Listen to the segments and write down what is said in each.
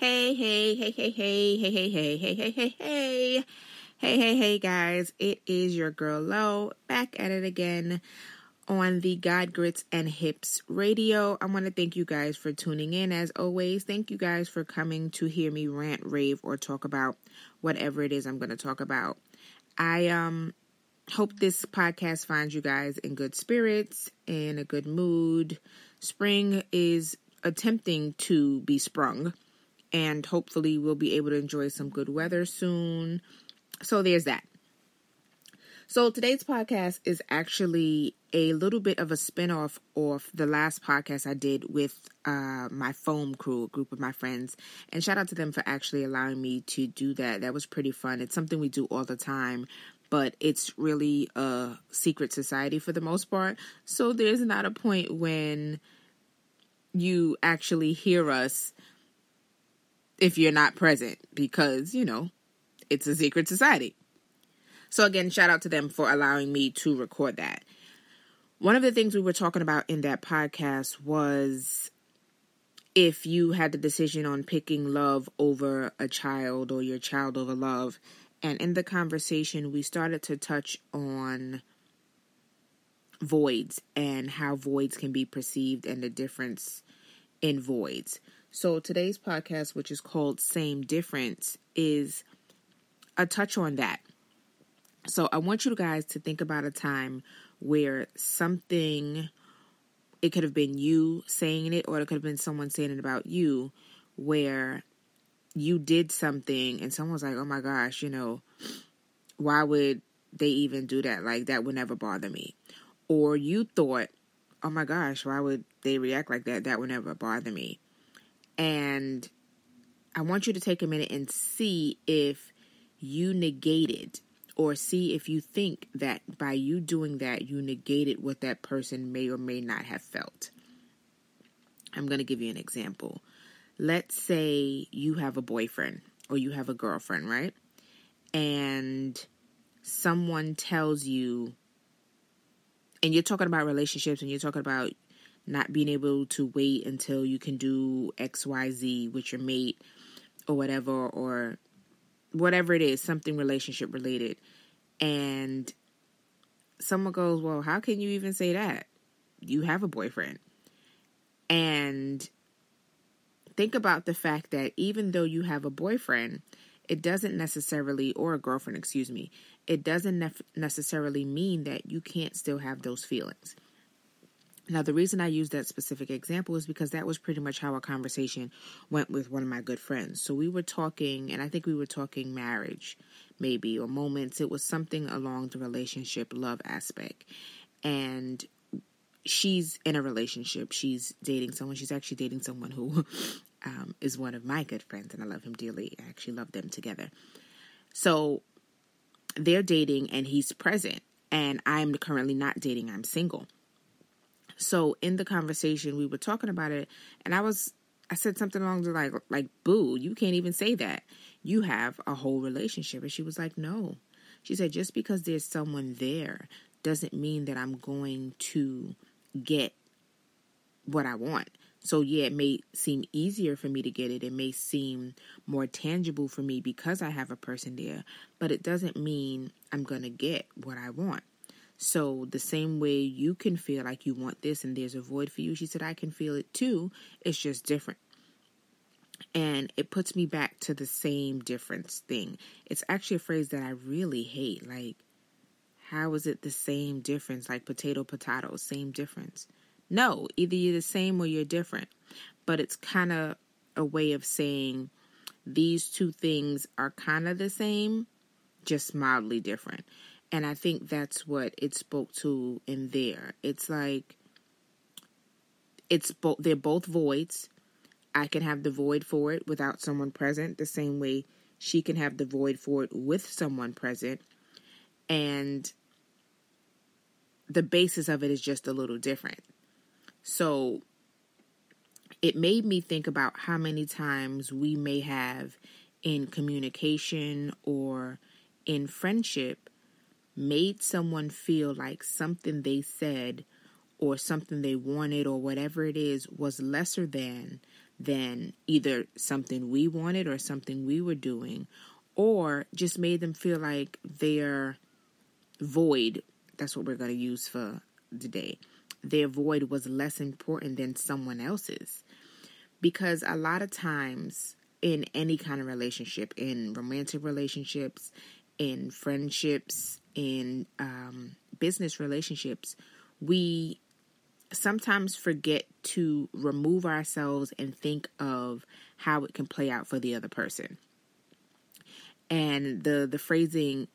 Hey, hey, hey, hey, hey, hey, hey, hey, hey, hey, hey, hey. Hey, hey, hey, guys. It is your girl Lo back at it again on the God Grits and Hips radio. I want to thank you guys for tuning in as always. Thank you guys for coming to hear me rant, rave, or talk about whatever it is I'm going to talk about. I um hope this podcast finds you guys in good spirits, in a good mood. Spring is attempting to be sprung and hopefully we'll be able to enjoy some good weather soon. So there's that. So today's podcast is actually a little bit of a spinoff of the last podcast I did with uh, my foam crew, a group of my friends. And shout out to them for actually allowing me to do that. That was pretty fun. It's something we do all the time, but it's really a secret society for the most part. So there's not a point when you actually hear us if you're not present because, you know, it's a secret society. So, again, shout out to them for allowing me to record that. One of the things we were talking about in that podcast was if you had the decision on picking love over a child or your child over love. And in the conversation, we started to touch on voids and how voids can be perceived and the difference in voids. So today's podcast, which is called Same Difference, is a touch on that. So I want you guys to think about a time where something, it could have been you saying it, or it could have been someone saying it about you, where you did something and someone was like, oh my gosh, you know, why would they even do that? Like, that would never bother me. Or you thought, oh my gosh, why would they react like that? That would never bother me. And I want you to take a minute and see if you negated or see if you think that by you doing that, you negated what that person may or may not have felt. I'm going to give you an example. Let's say you have a boyfriend or you have a girlfriend, right? And someone tells you, and you're talking about relationships and you're talking about not being able to wait until you can do XYZ with your mate or whatever, or whatever it is, something relationship related. And someone goes, Well, how can you even say that? You have a boyfriend. And think about the fact that even though you have a boyfriend, it doesn't necessarily, or a girlfriend, excuse me, it doesn't nef- necessarily mean that you can't still have those feelings. Now, the reason I use that specific example is because that was pretty much how our conversation went with one of my good friends. So we were talking, and I think we were talking marriage, maybe, or moments. It was something along the relationship love aspect. And she's in a relationship. She's dating someone. She's actually dating someone who um, is one of my good friends, and I love him dearly. I actually love them together. So they're dating, and he's present. And I'm currently not dating, I'm single. So in the conversation, we were talking about it, and I was I said something along the like like boo, you can't even say that. You have a whole relationship. And she was like, No. She said, just because there's someone there doesn't mean that I'm going to get what I want. So yeah, it may seem easier for me to get it. It may seem more tangible for me because I have a person there, but it doesn't mean I'm going to get what I want. So, the same way you can feel like you want this and there's a void for you, she said, I can feel it too. It's just different. And it puts me back to the same difference thing. It's actually a phrase that I really hate. Like, how is it the same difference? Like potato, potato, same difference. No, either you're the same or you're different. But it's kind of a way of saying these two things are kind of the same, just mildly different. And I think that's what it spoke to in there. It's like it's both they're both voids. I can have the void for it without someone present, the same way she can have the void for it with someone present. And the basis of it is just a little different. So it made me think about how many times we may have in communication or in friendship made someone feel like something they said or something they wanted or whatever it is was lesser than than either something we wanted or something we were doing, or just made them feel like their void that's what we're going to use for today. Their void was less important than someone else's. Because a lot of times in any kind of relationship, in romantic relationships, in friendships, in um, business relationships, we sometimes forget to remove ourselves and think of how it can play out for the other person. And the the phrasing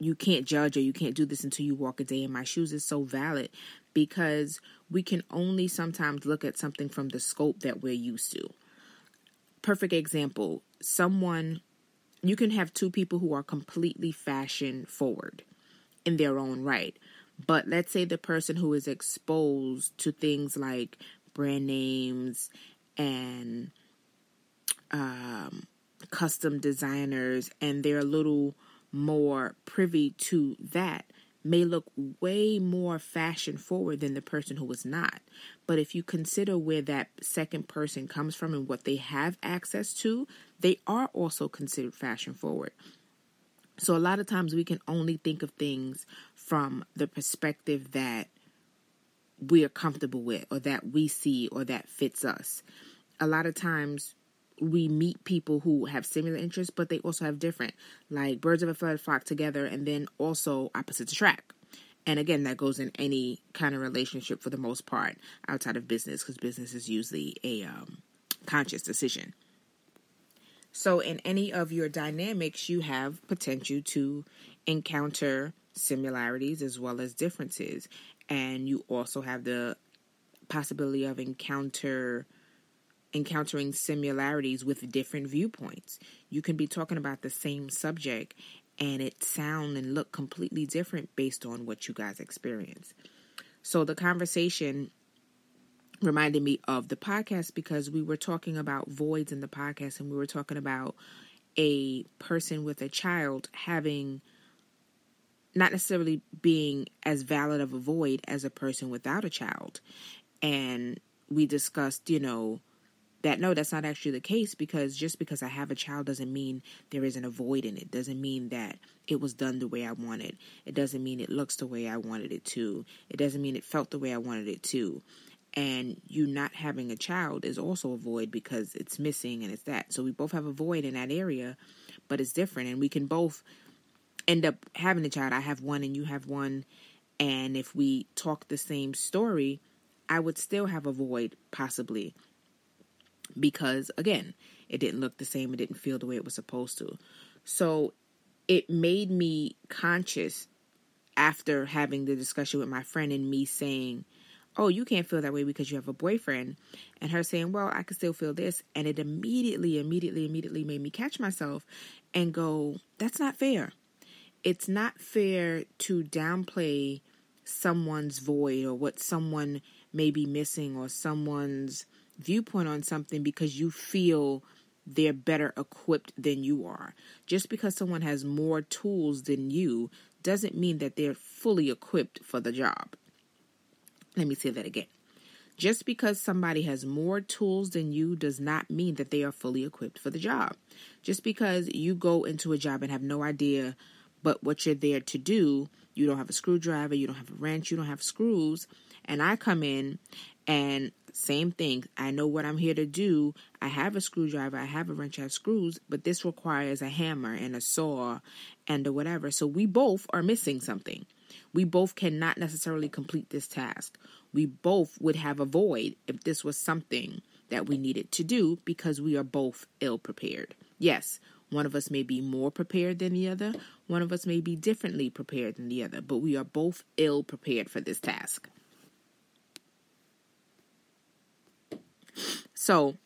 you can't judge or you can't do this until you walk a day in my shoes is so valid because we can only sometimes look at something from the scope that we're used to. Perfect example someone, you can have two people who are completely fashion forward in their own right. But let's say the person who is exposed to things like brand names and um, custom designers, and they're a little more privy to that may look way more fashion forward than the person who was not. But if you consider where that second person comes from and what they have access to, they are also considered fashion forward. So a lot of times we can only think of things from the perspective that we are comfortable with or that we see or that fits us. A lot of times we meet people who have similar interests, but they also have different, like birds of a feather flock together, and then also opposites attract. And again, that goes in any kind of relationship for the most part outside of business, because business is usually a um, conscious decision. So, in any of your dynamics, you have potential to encounter similarities as well as differences, and you also have the possibility of encounter encountering similarities with different viewpoints. You can be talking about the same subject and it sound and look completely different based on what you guys experience. So the conversation reminded me of the podcast because we were talking about voids in the podcast and we were talking about a person with a child having not necessarily being as valid of a void as a person without a child. And we discussed, you know, that no, that's not actually the case because just because I have a child doesn't mean there isn't a void in it. Doesn't mean that it was done the way I wanted. It doesn't mean it looks the way I wanted it to. It doesn't mean it felt the way I wanted it to. And you not having a child is also a void because it's missing and it's that. So we both have a void in that area, but it's different. And we can both end up having a child. I have one and you have one. And if we talk the same story, I would still have a void, possibly because again, it didn't look the same, it didn't feel the way it was supposed to. So it made me conscious after having the discussion with my friend and me saying, Oh, you can't feel that way because you have a boyfriend. And her saying, Well, I can still feel this. And it immediately, immediately, immediately made me catch myself and go, That's not fair. It's not fair to downplay someone's void or what someone may be missing or someone's viewpoint on something because you feel they're better equipped than you are. Just because someone has more tools than you doesn't mean that they're fully equipped for the job. Let me say that again. Just because somebody has more tools than you does not mean that they are fully equipped for the job. Just because you go into a job and have no idea but what you're there to do, you don't have a screwdriver, you don't have a wrench, you don't have screws, and I come in and same thing. I know what I'm here to do. I have a screwdriver, I have a wrench, I have screws, but this requires a hammer and a saw and a whatever. So we both are missing something. We both cannot necessarily complete this task. We both would have a void if this was something that we needed to do because we are both ill prepared. Yes, one of us may be more prepared than the other, one of us may be differently prepared than the other, but we are both ill prepared for this task. So,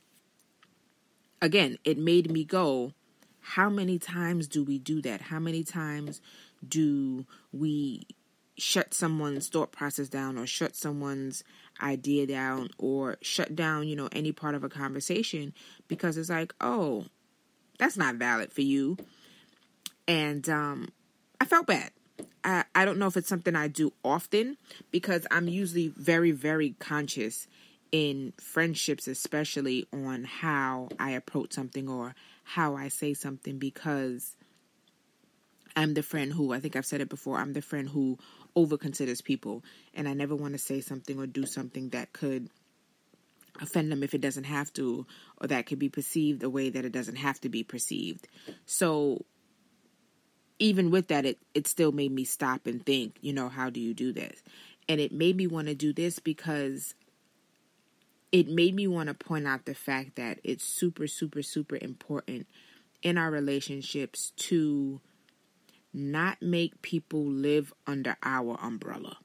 again, it made me go, how many times do we do that? How many times do we shut someone's thought process down or shut someone's idea down or shut down, you know, any part of a conversation because it's like, oh, that's not valid for you. And um, I felt bad. I, I don't know if it's something I do often because I'm usually very, very conscious in friendships, especially on how I approach something or how I say something, because I'm the friend who, I think I've said it before, I'm the friend who over considers people. And I never want to say something or do something that could offend them if it doesn't have to, or that could be perceived a way that it doesn't have to be perceived. So even with that, it, it still made me stop and think, you know, how do you do this? And it made me want to do this because it made me want to point out the fact that it's super, super, super important in our relationships to not make people live under our umbrella.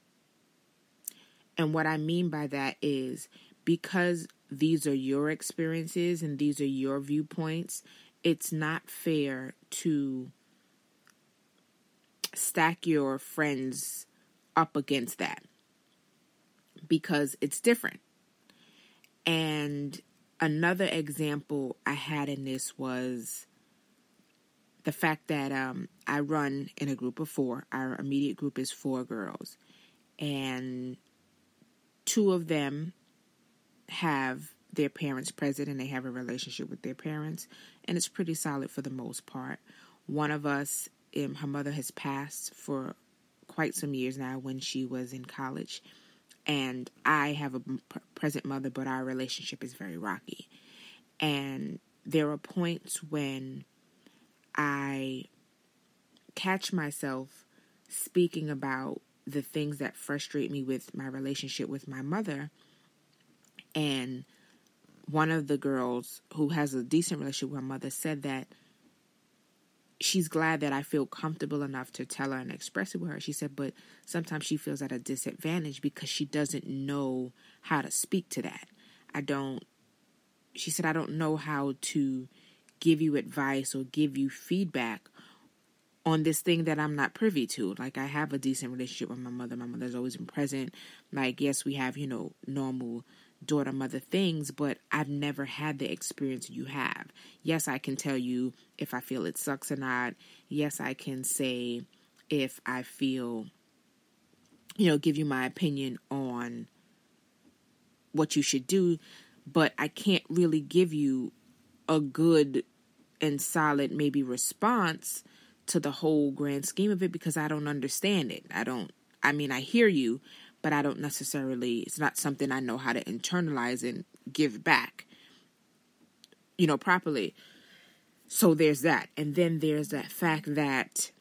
And what I mean by that is because these are your experiences and these are your viewpoints, it's not fair to stack your friends up against that because it's different. And another example I had in this was the fact that um, I run in a group of four. Our immediate group is four girls, and two of them have their parents present and they have a relationship with their parents, and it's pretty solid for the most part. One of us, um, her mother has passed for quite some years now when she was in college, and I have a present mother, but our relationship is very rocky. And there are points when I catch myself speaking about the things that frustrate me with my relationship with my mother. And one of the girls who has a decent relationship with my mother said that she's glad that I feel comfortable enough to tell her and express it with her. She said, but sometimes she feels at a disadvantage because she doesn't know how to speak to that. I don't, she said, I don't know how to give you advice or give you feedback on this thing that I'm not privy to. Like I have a decent relationship with my mother. My mother's always been present. Like yes, we have, you know, normal daughter mother things, but I've never had the experience you have. Yes, I can tell you if I feel it sucks or not. Yes, I can say if I feel you know, give you my opinion on what you should do, but I can't really give you a good and solid maybe response to the whole grand scheme of it because I don't understand it. I don't I mean I hear you, but I don't necessarily it's not something I know how to internalize and give back you know properly. So there's that. And then there's that fact that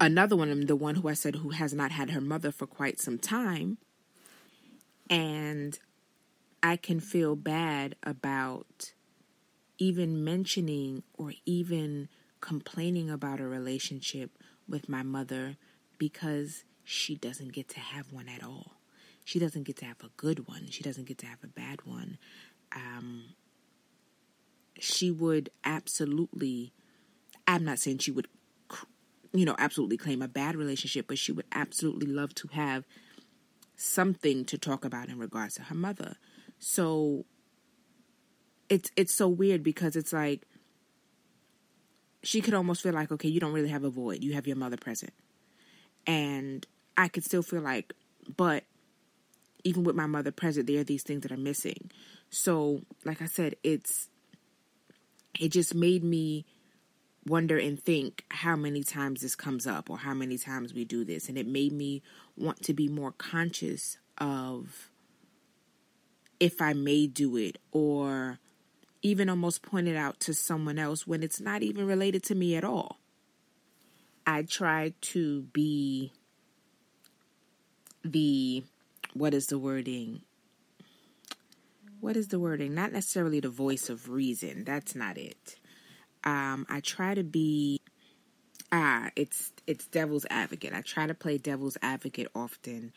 another one, um, the one who I said who has not had her mother for quite some time, and I can feel bad about even mentioning or even complaining about a relationship with my mother because she doesn't get to have one at all. She doesn't get to have a good one. She doesn't get to have a bad one. Um, she would absolutely, I'm not saying she would, you know, absolutely claim a bad relationship, but she would absolutely love to have something to talk about in regards to her mother. So it's it's so weird because it's like she could almost feel like okay you don't really have a void you have your mother present and i could still feel like but even with my mother present there are these things that are missing so like i said it's it just made me wonder and think how many times this comes up or how many times we do this and it made me want to be more conscious of if i may do it or even almost pointed out to someone else when it's not even related to me at all. I try to be the, what is the wording? What is the wording? Not necessarily the voice of reason. That's not it. Um, I try to be ah, it's it's devil's advocate. I try to play devil's advocate often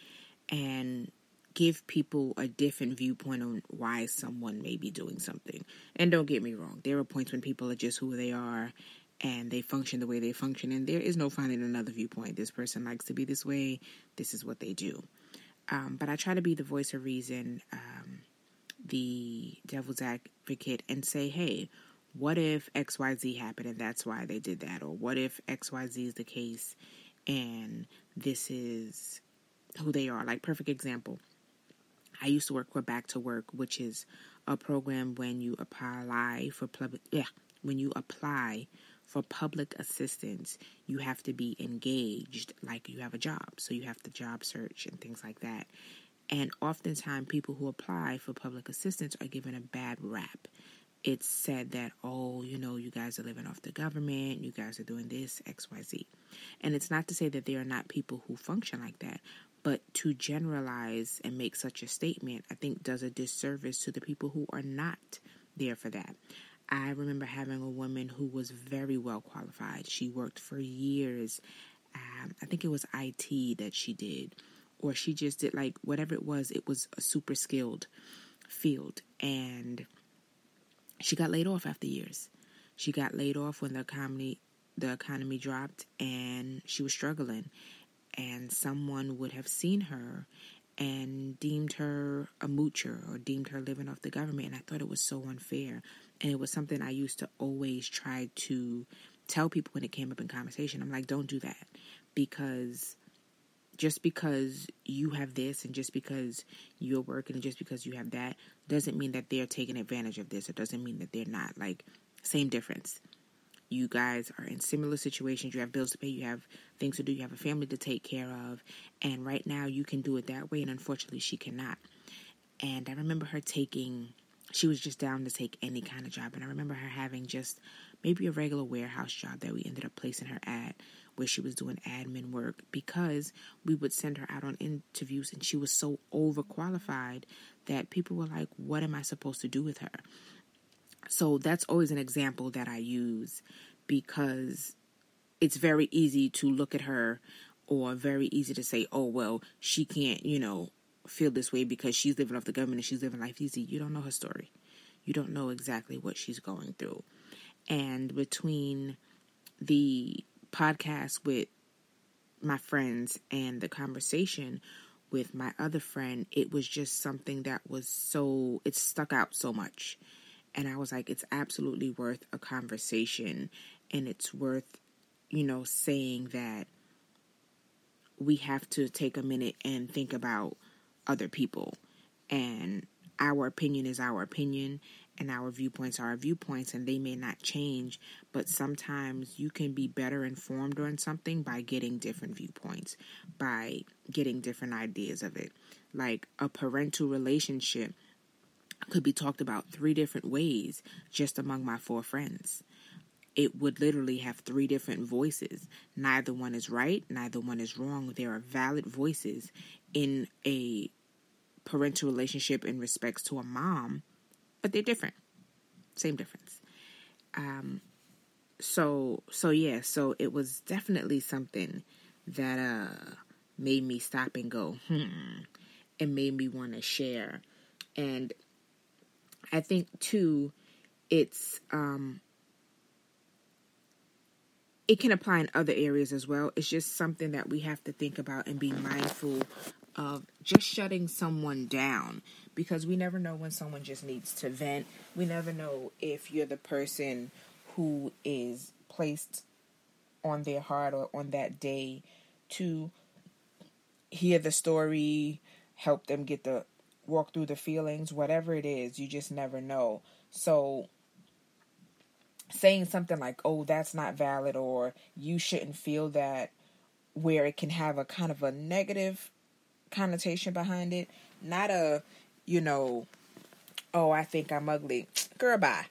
and give people a different viewpoint on why someone may be doing something. And don't get me wrong, there are points when people are just who they are and they function the way they function, and there is no finding another viewpoint. This person likes to be this way, this is what they do. Um, but I try to be the voice of reason, um, the devil's advocate, and say, hey, what if XYZ happened and that's why they did that? Or what if XYZ is the case and this is who they are? Like, perfect example I used to work for Back to Work, which is a program when you apply for public yeah, when you apply for public assistance, you have to be engaged like you have a job. So you have to job search and things like that. And oftentimes, people who apply for public assistance are given a bad rap. It's said that, oh, you know, you guys are living off the government, you guys are doing this, XYZ. And it's not to say that there are not people who function like that, but to generalize and make such a statement, I think does a disservice to the people who are not there for that. I remember having a woman who was very well qualified. She worked for years. Um, I think it was IT that she did, or she just did like whatever it was, it was a super skilled field. And she got laid off after years. She got laid off when the economy the economy dropped and she was struggling and someone would have seen her and deemed her a moocher or deemed her living off the government and I thought it was so unfair and it was something I used to always try to tell people when it came up in conversation. I'm like, don't do that because just because you have this and just because you're working and just because you have that doesn't mean that they're taking advantage of this. It doesn't mean that they're not. Like, same difference. You guys are in similar situations. You have bills to pay, you have things to do, you have a family to take care of. And right now, you can do it that way. And unfortunately, she cannot. And I remember her taking she was just down to take any kind of job. And I remember her having just maybe a regular warehouse job that we ended up placing her at, where she was doing admin work because we would send her out on interviews and she was so overqualified that people were like, What am I supposed to do with her? So that's always an example that I use because it's very easy to look at her or very easy to say, oh, well, she can't, you know, feel this way because she's living off the government and she's living life easy. You don't know her story. You don't know exactly what she's going through. And between the podcast with my friends and the conversation with my other friend, it was just something that was so, it stuck out so much. And I was like, it's absolutely worth a conversation and it's worth, you know, saying that we have to take a minute and think about other people. And our opinion is our opinion, and our viewpoints are our viewpoints, and they may not change. But sometimes you can be better informed on something by getting different viewpoints, by getting different ideas of it. Like a parental relationship could be talked about three different ways just among my four friends. It would literally have three different voices. Neither one is right, neither one is wrong. There are valid voices in a parental relationship in respects to a mom, but they're different. Same difference. Um, so so yeah, so it was definitely something that uh made me stop and go, hmm, and made me want to share. And I think too, it's um it can apply in other areas as well. It's just something that we have to think about and be mindful of just shutting someone down because we never know when someone just needs to vent. We never know if you're the person who is placed on their heart or on that day to hear the story, help them get the walk through the feelings, whatever it is, you just never know. So saying something like, "Oh, that's not valid," or "You shouldn't feel that," where it can have a kind of a negative connotation behind it, not a, you know, "Oh, I think I'm ugly." Girl, bye.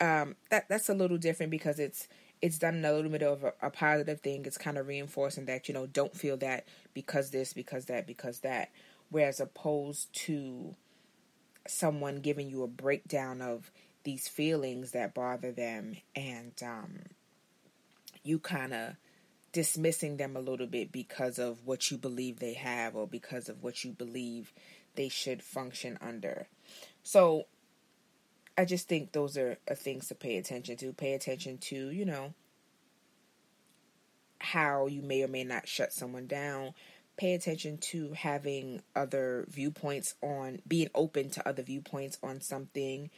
Um, that that's a little different because it's it's done in a little bit of a, a positive thing. It's kind of reinforcing that you know don't feel that because this, because that, because that. Whereas opposed to someone giving you a breakdown of these feelings that bother them and um, you kind of dismissing them a little bit because of what you believe they have or because of what you believe they should function under. So I just think those are, are things to pay attention to. Pay attention to, you know, how you may or may not shut someone down. Pay attention to having other viewpoints on, being open to other viewpoints on something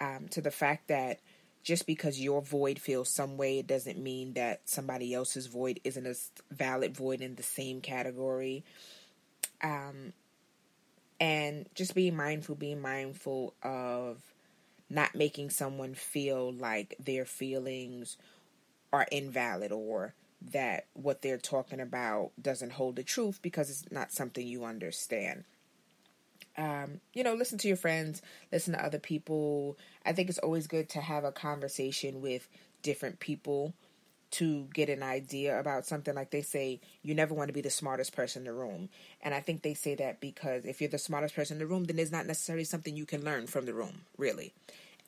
um, to the fact that just because your void feels some way, it doesn't mean that somebody else's void isn't a valid void in the same category. Um, and just being mindful, being mindful of not making someone feel like their feelings are invalid or that what they're talking about doesn't hold the truth because it's not something you understand. Um, you know, listen to your friends, listen to other people. I think it's always good to have a conversation with different people to get an idea about something. Like they say you never want to be the smartest person in the room. And i think they say that because if you're the smartest person in the room then there's not necessarily something you can learn from the room really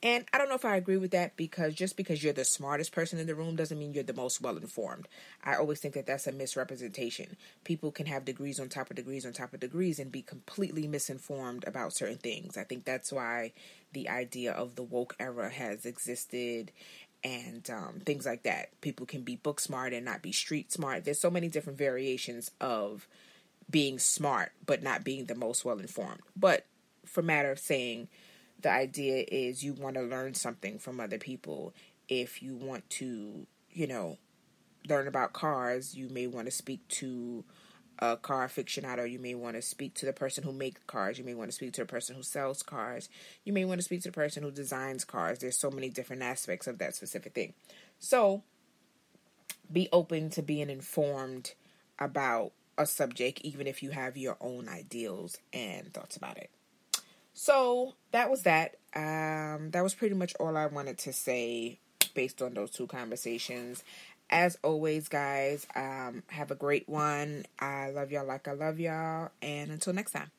and I don't know if I agree with that because just because you're the smartest person in the room doesn't mean you're the most well informed. I always think that that's a misrepresentation. People can have degrees on top of degrees on top of degrees and be completely misinformed about certain things. I think that's why the idea of the woke era has existed and um, things like that. People can be book smart and not be street smart. There's so many different variations of being smart but not being the most well informed. But for matter of saying, the idea is you want to learn something from other people. If you want to, you know, learn about cars, you may want to speak to a car aficionado. You may want to speak to the person who makes cars. You may want to speak to the person who sells cars. You may want to speak to the person who designs cars. There's so many different aspects of that specific thing. So be open to being informed about a subject, even if you have your own ideals and thoughts about it. So that was that. Um, that was pretty much all I wanted to say based on those two conversations. As always, guys, um, have a great one. I love y'all like I love y'all. And until next time.